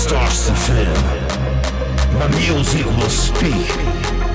starts to fill. My music will speak.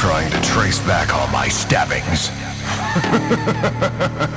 trying to trace back all my stabbings.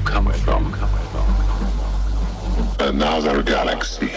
you come from? Another galaxy.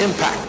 Impact.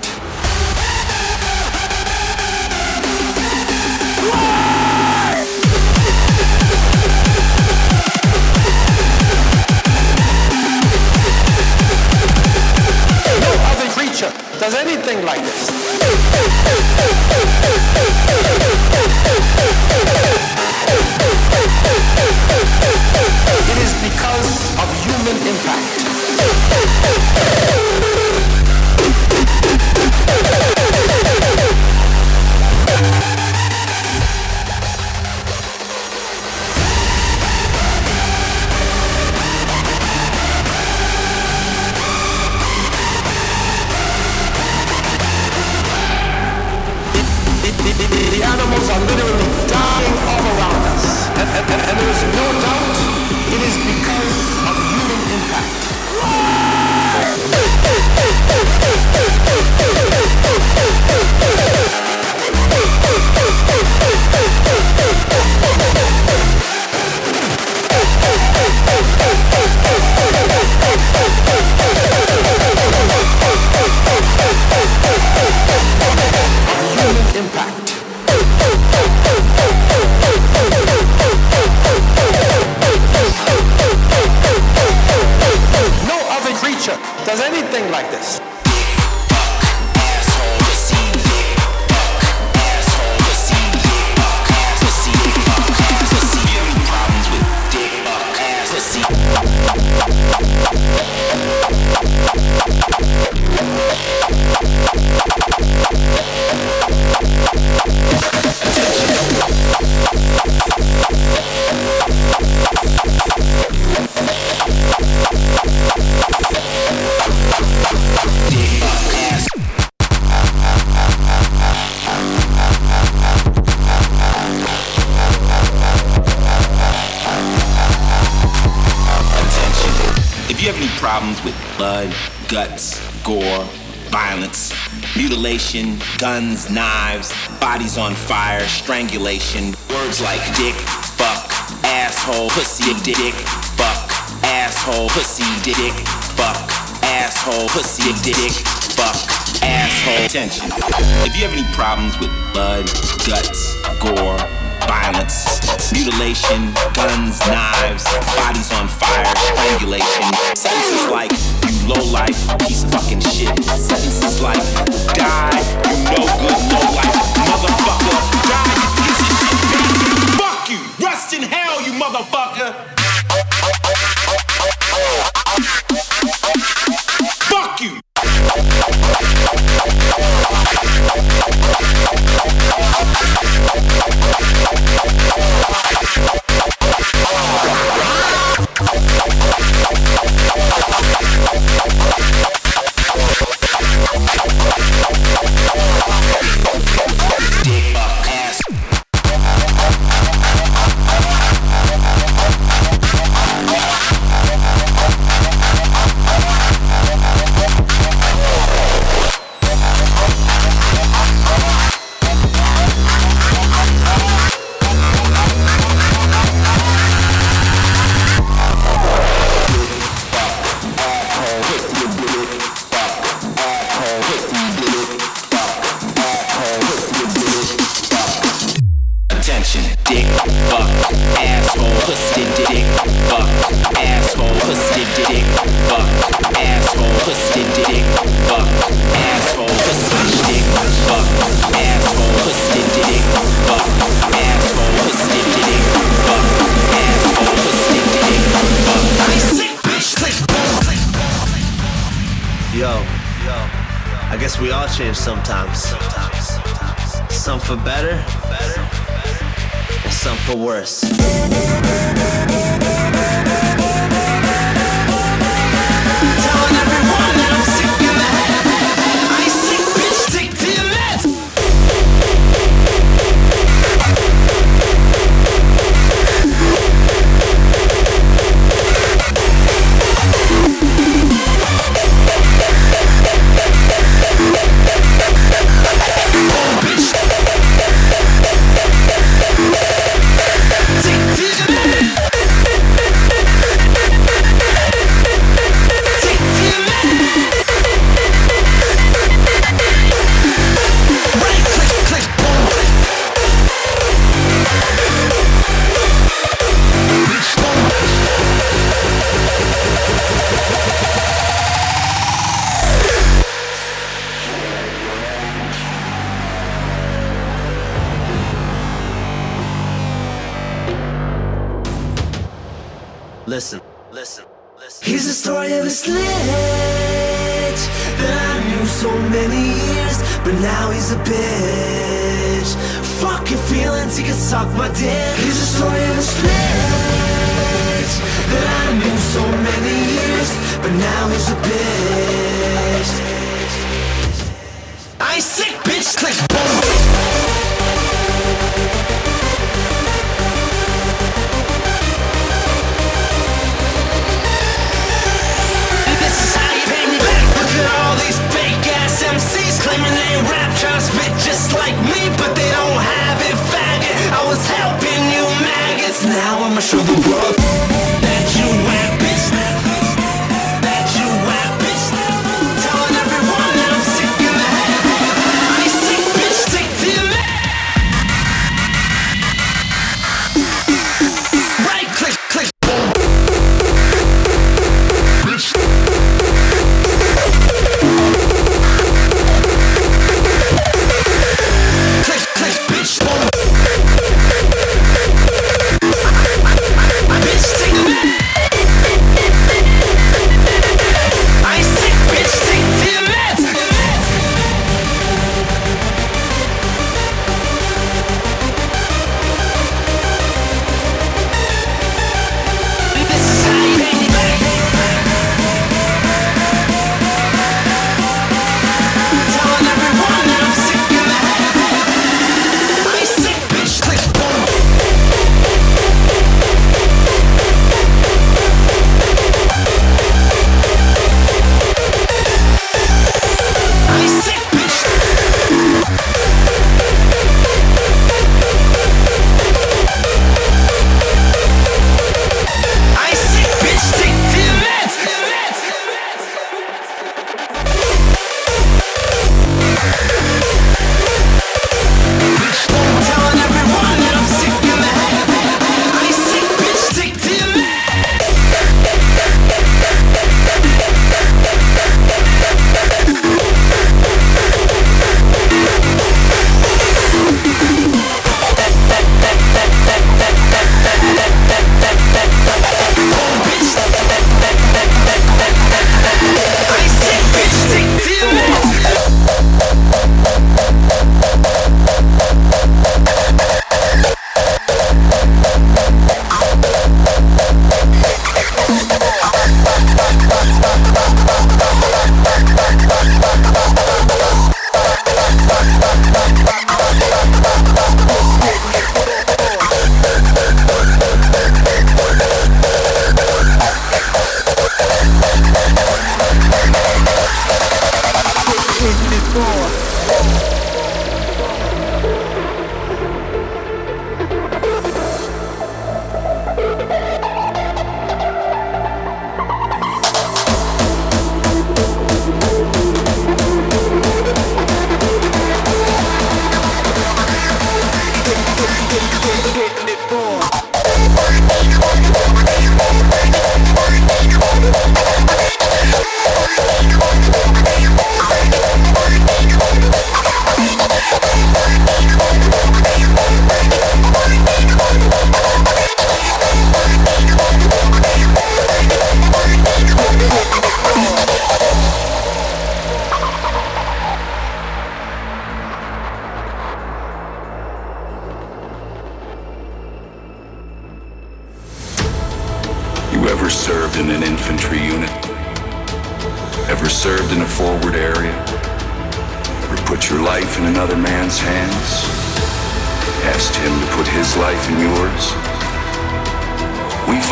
Guts, gore, violence, mutilation, guns, knives, bodies on fire, strangulation, words like dick, fuck, asshole, pussy, dick, fuck, asshole, pussy, dick, fuck, asshole, pussy, dick, fuck, asshole. Attention. If you have any problems with blood, guts, gore, violence, mutilation, guns, knives, bodies on fire, strangulation. Sentences like, you low life, piece of fucking shit. Sentences like, die, you no good low life, motherfucker. Die, you piece of shit. Fuck you, rest in hell, you motherfucker.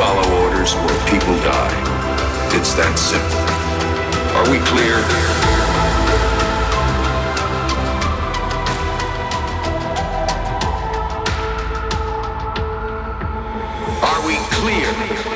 Follow orders or people die. It's that simple. Are we clear? Are we clear?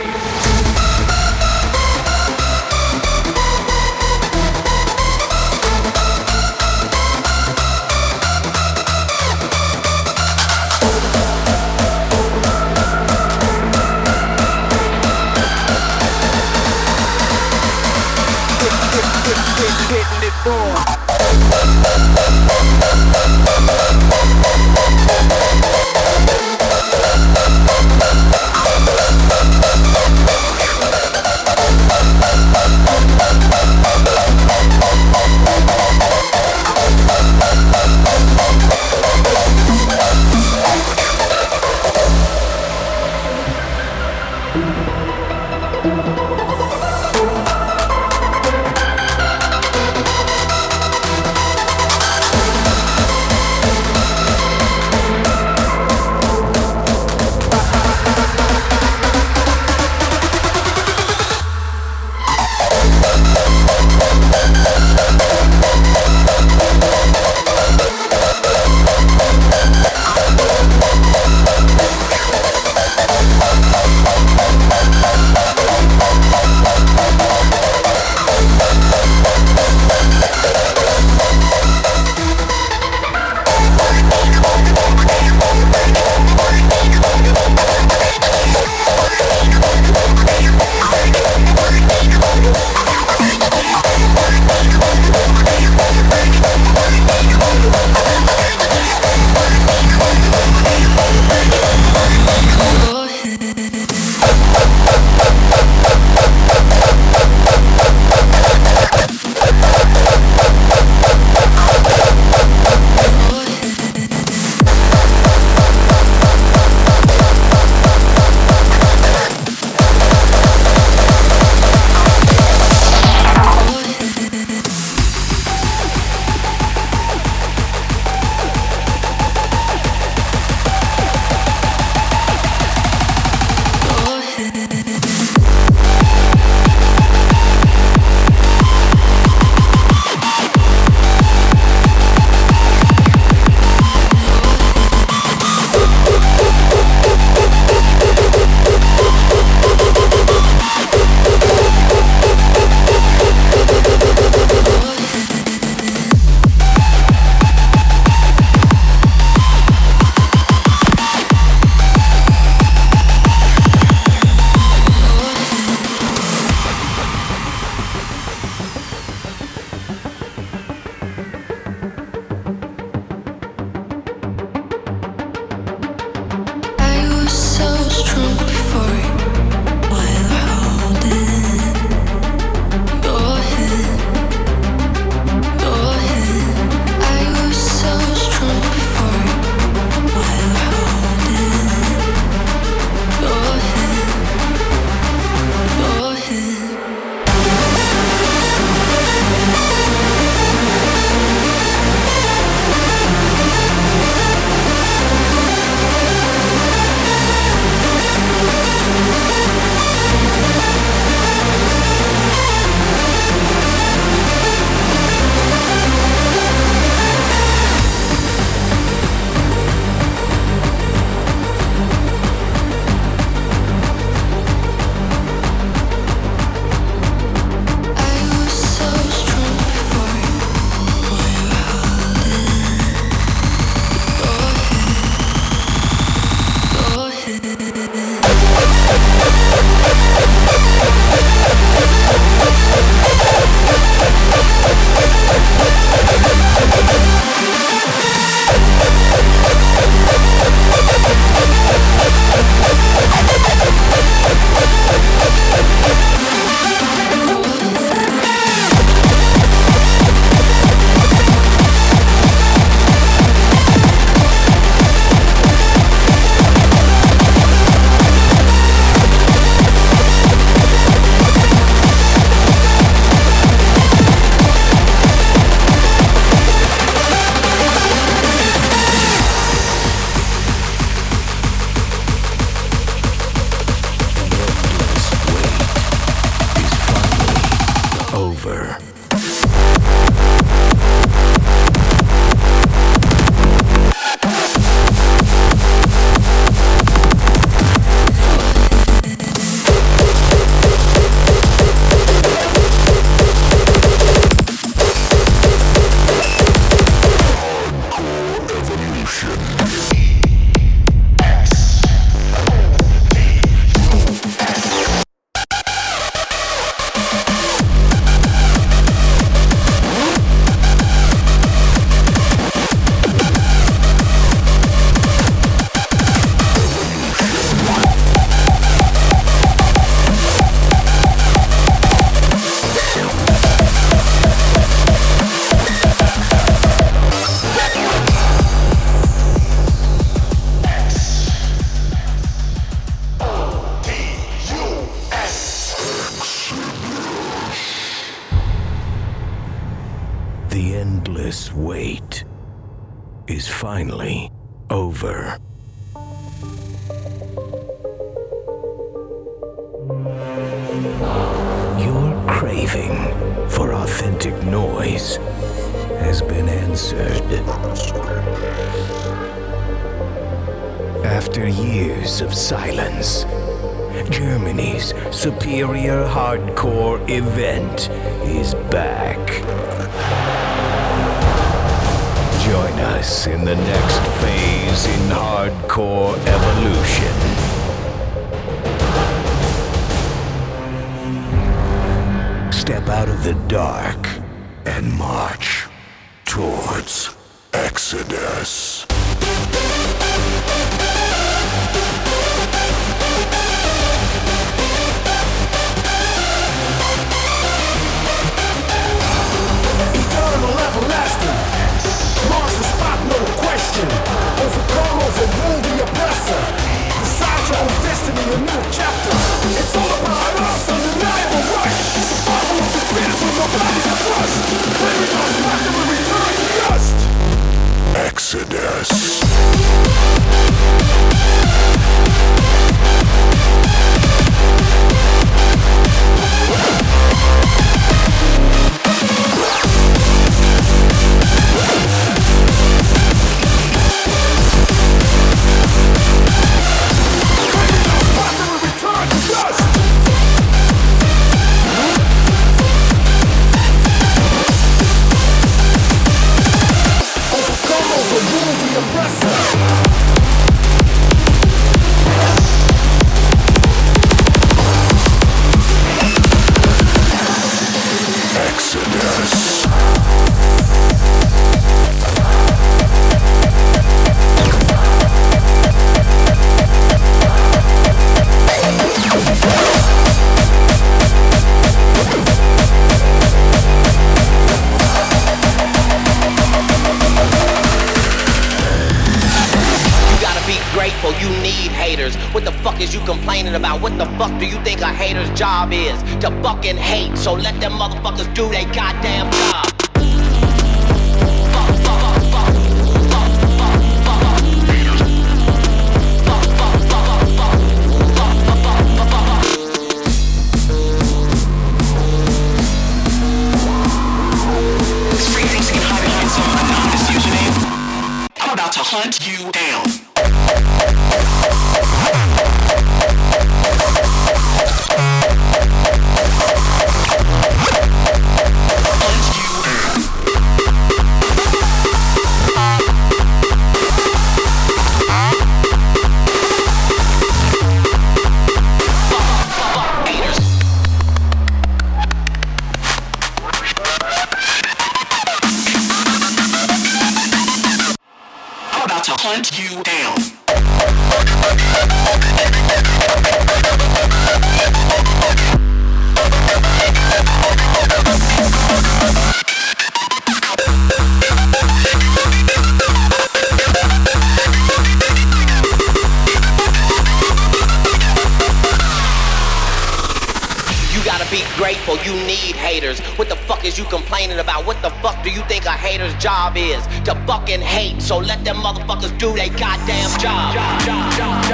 So let them motherfuckers do their goddamn job. job, job,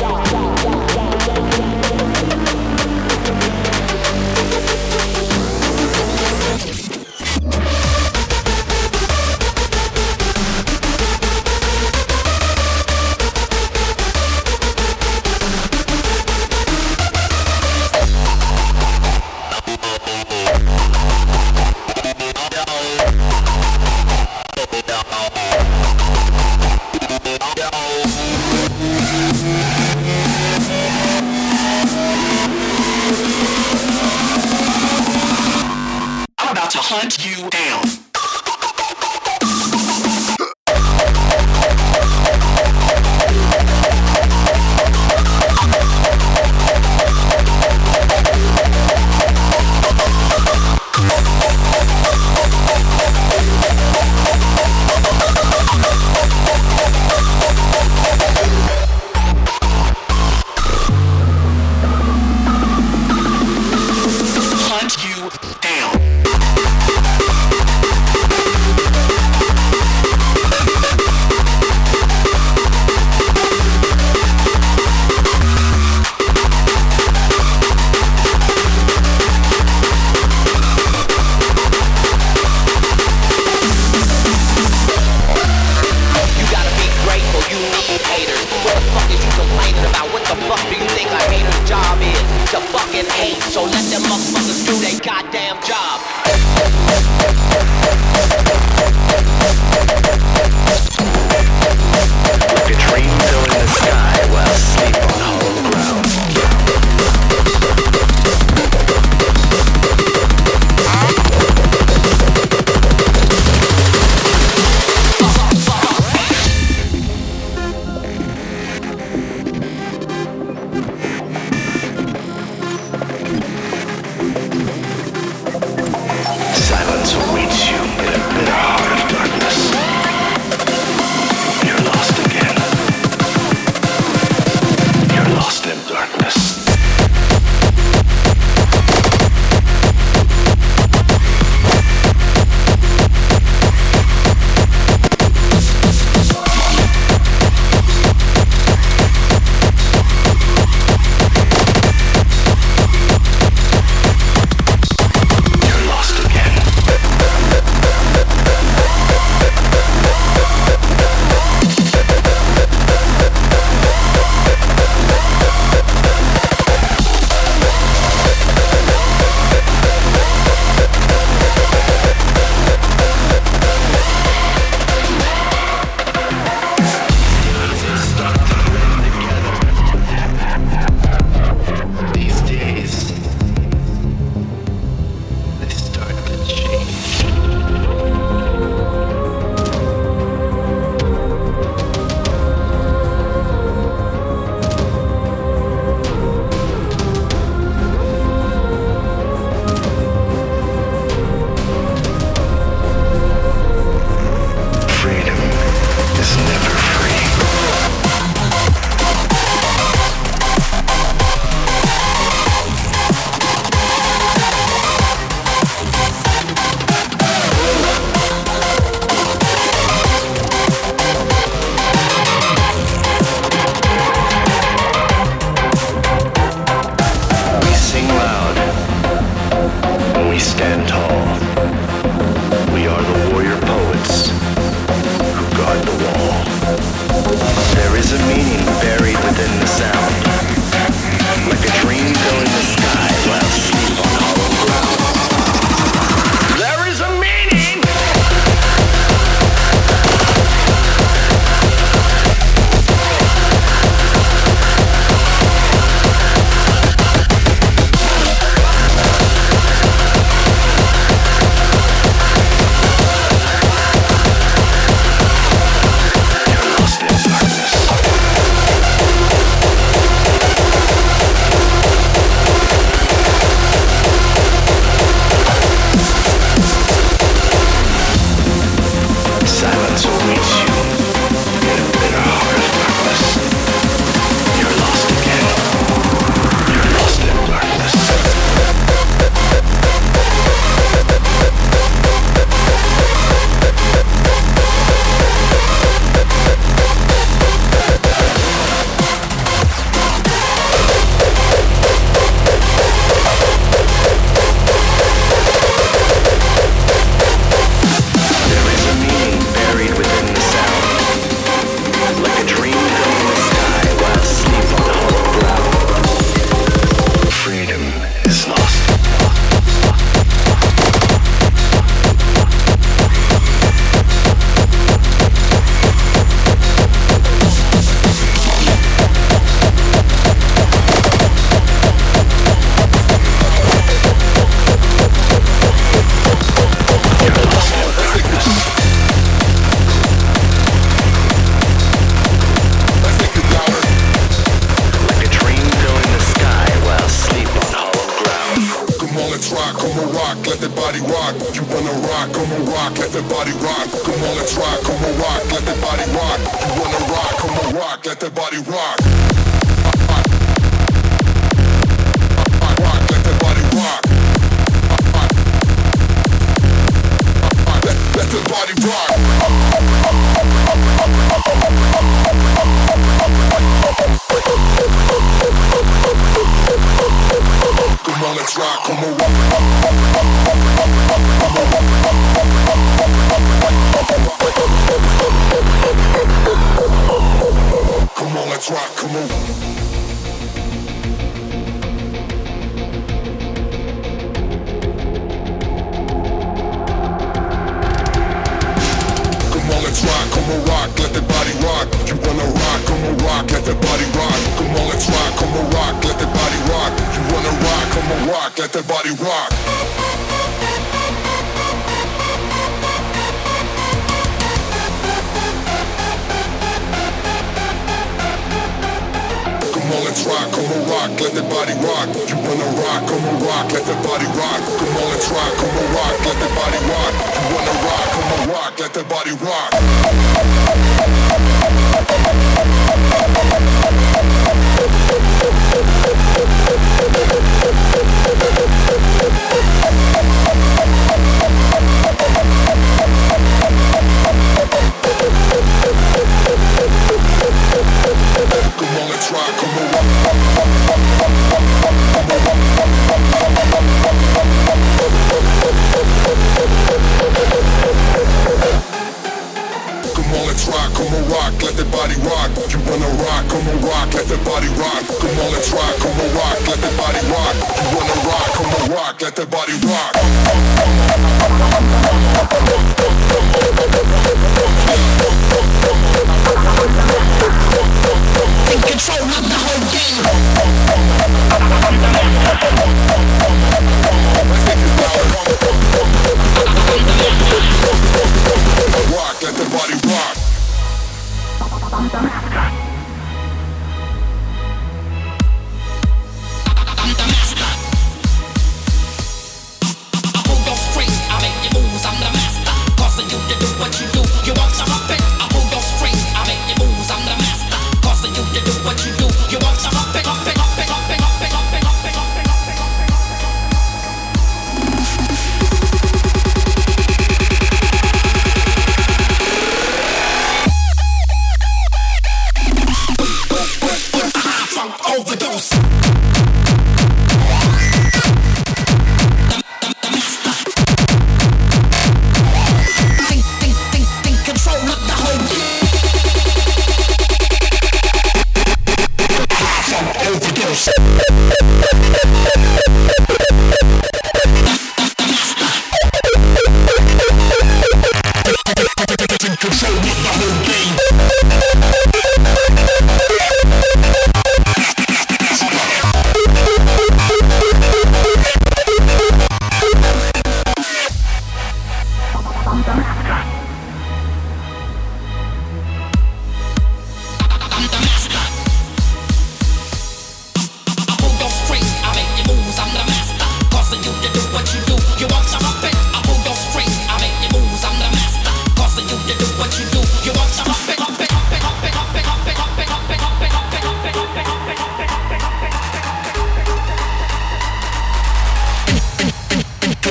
job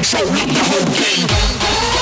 so we the whole game.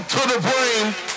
To the brain.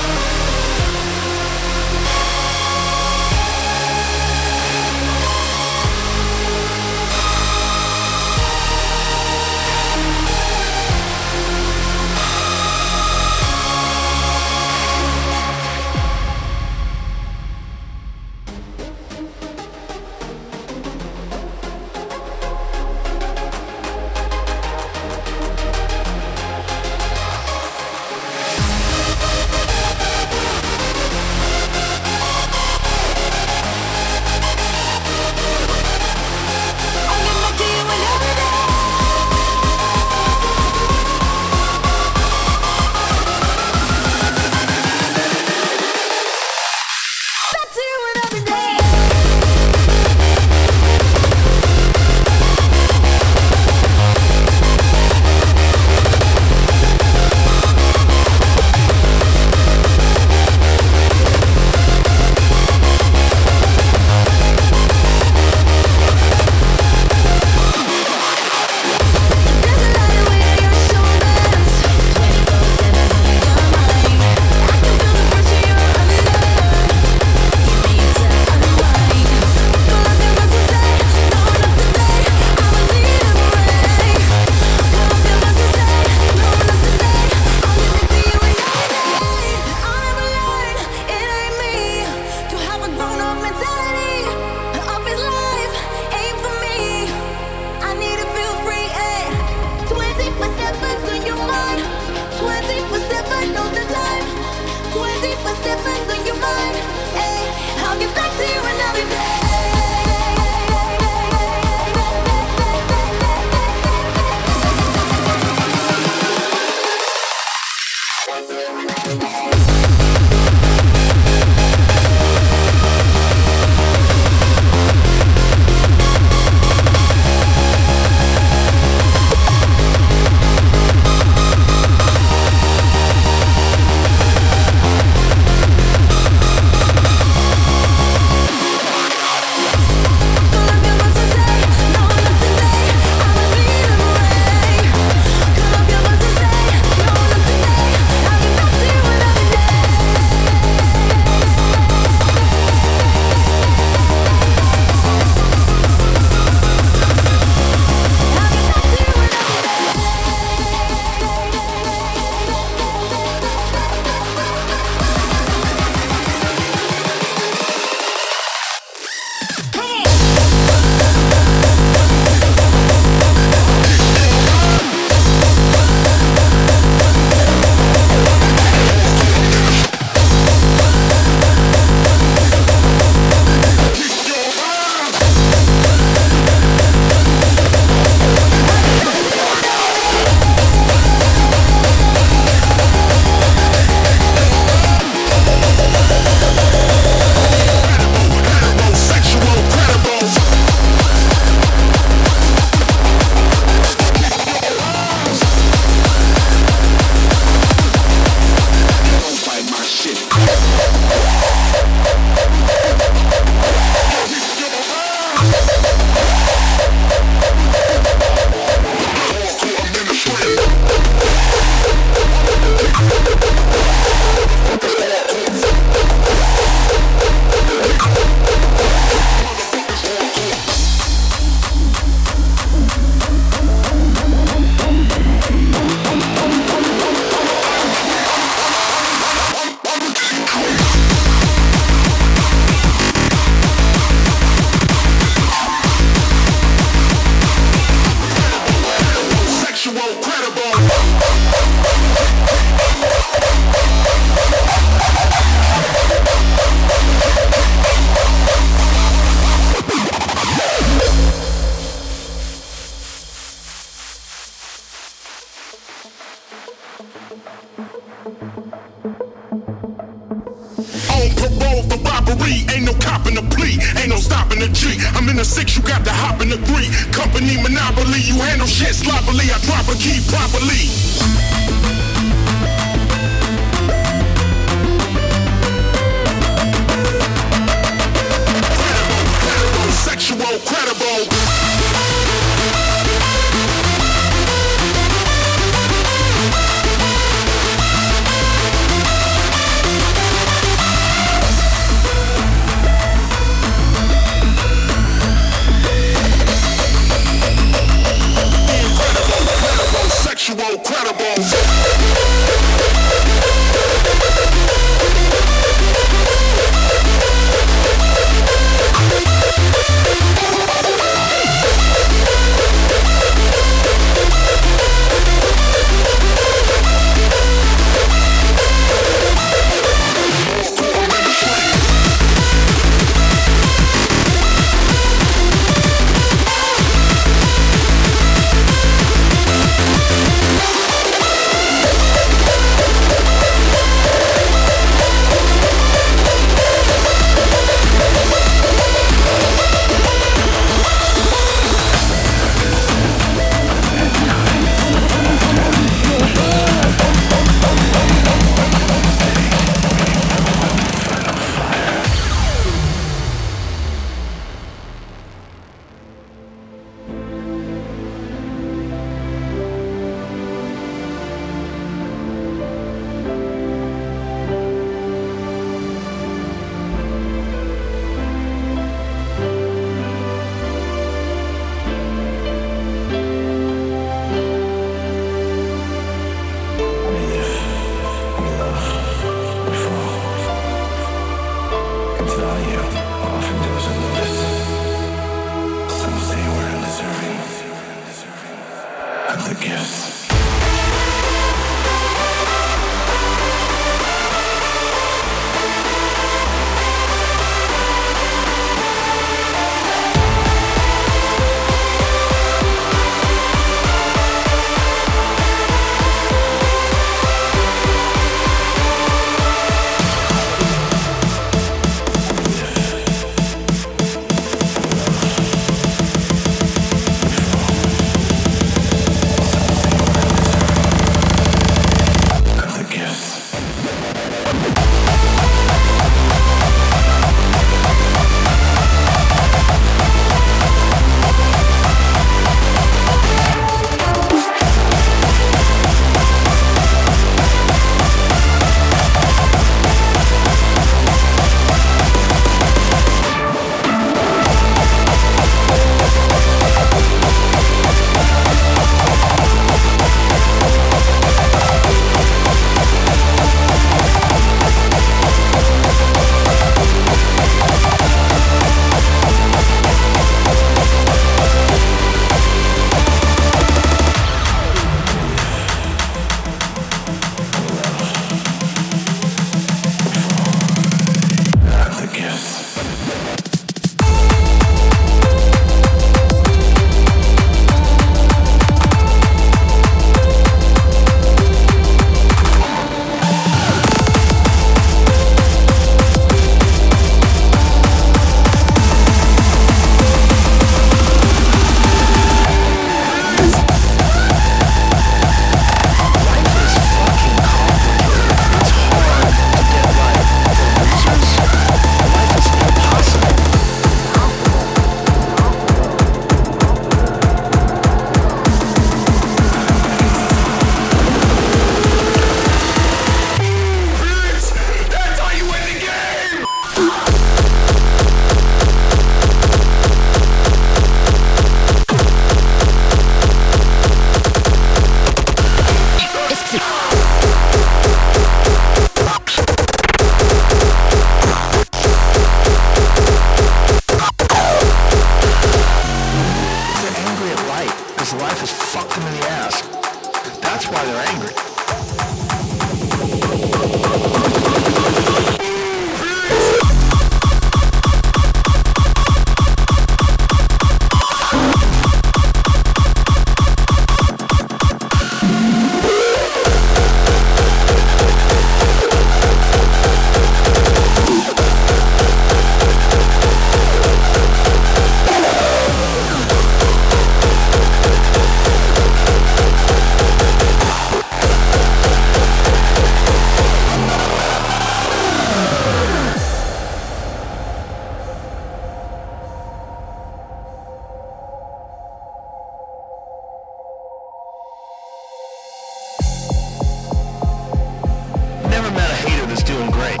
Never met a hater that's doing great.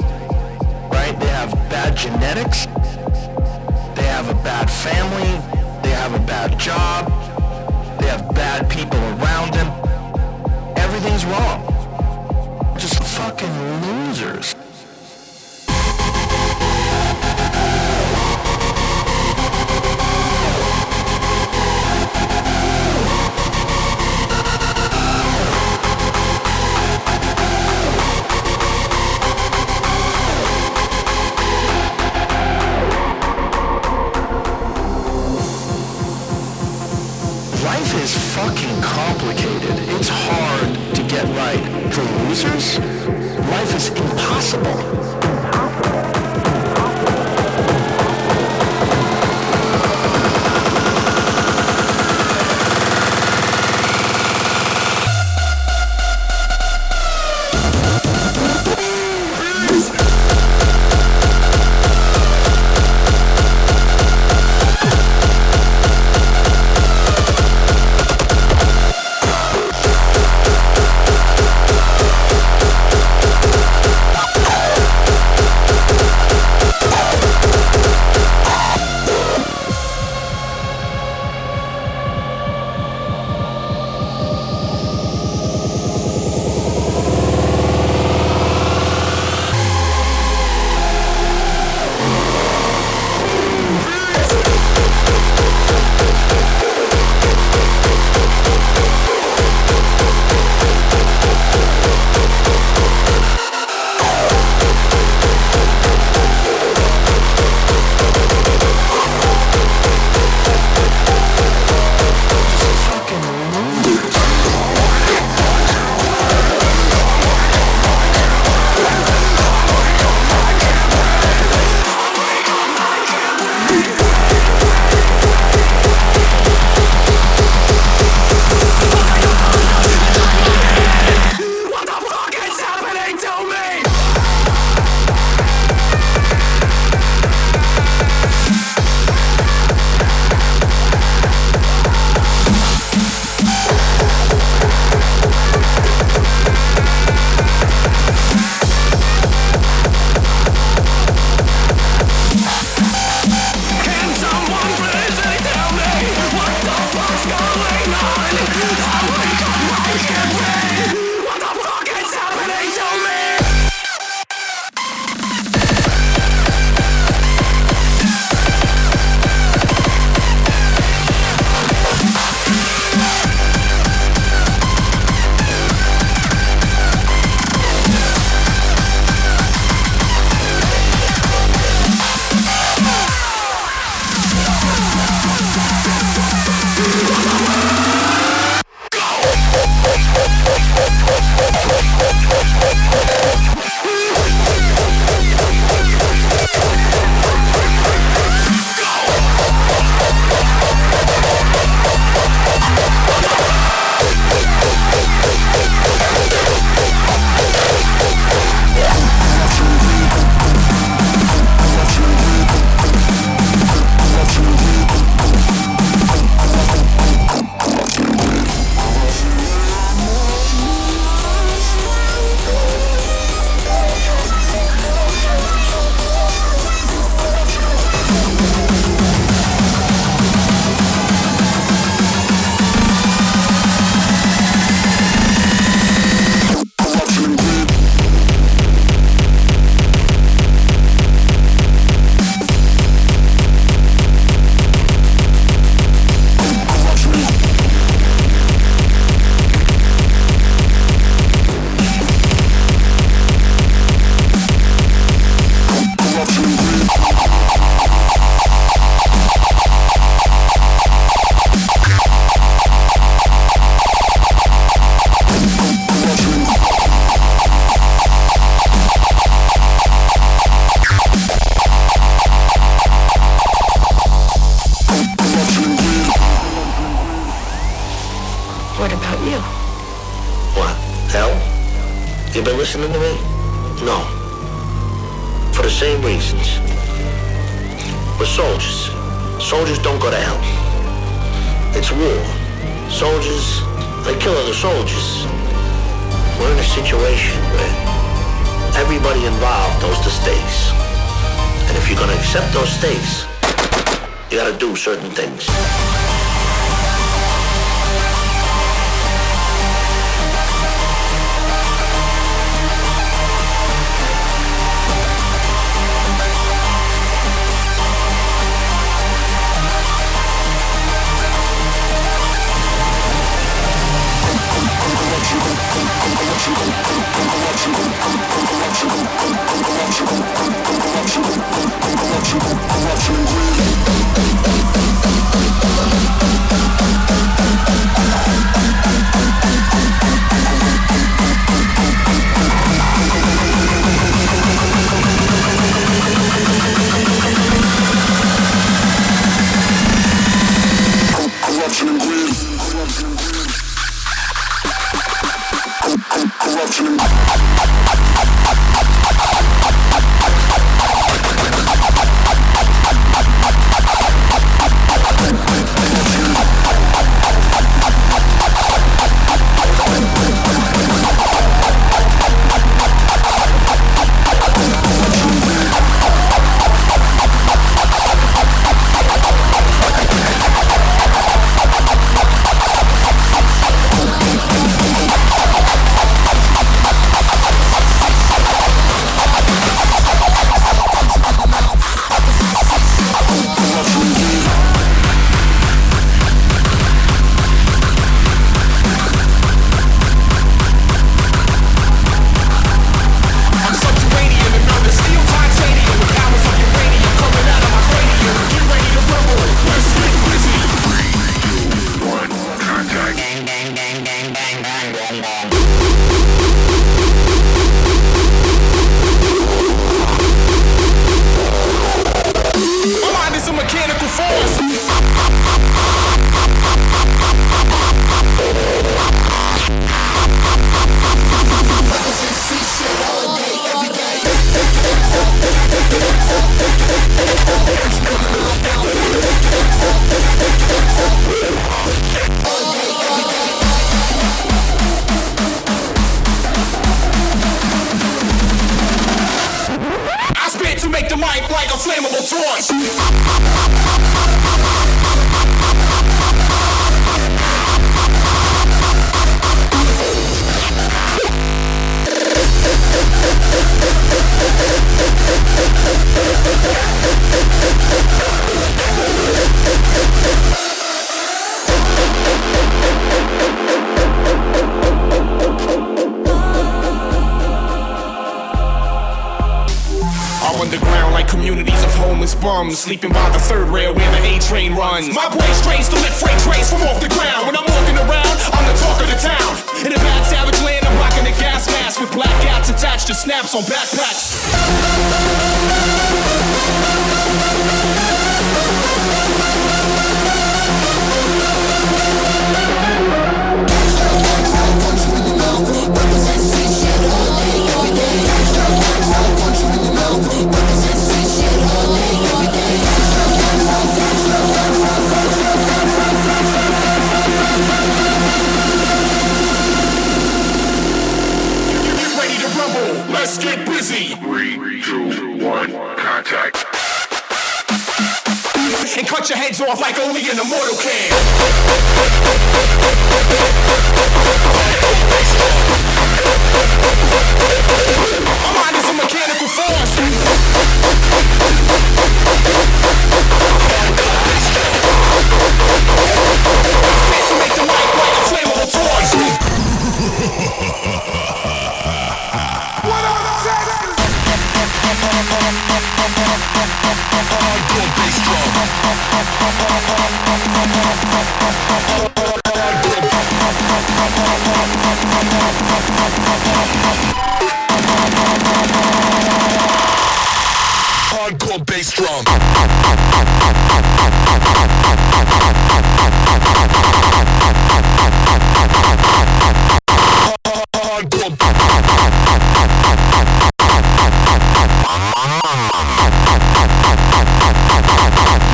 Right? They have bad genetics. They have a bad family. They have a bad job. They have bad people around them. Everything's wrong. Just fucking losers. Right. For losers, life is impossible. Soldiers don't go to hell. It's war. Soldiers, they kill other soldiers. We're in a situation where everybody involved knows the stakes. And if you're gonna accept those stakes, you gotta do certain things. Sleeping by the third rail where the A train runs. My brain strains to lift freight trains from off the ground. When I'm walking around, I'm the talk of the town. In a bad savage land, I'm rocking a gas mask With black gats attached to snaps on backpacks like only in the mortal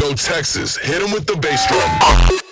Yo, Texas, hit him with the bass drum.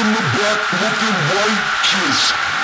In the back looking righteous.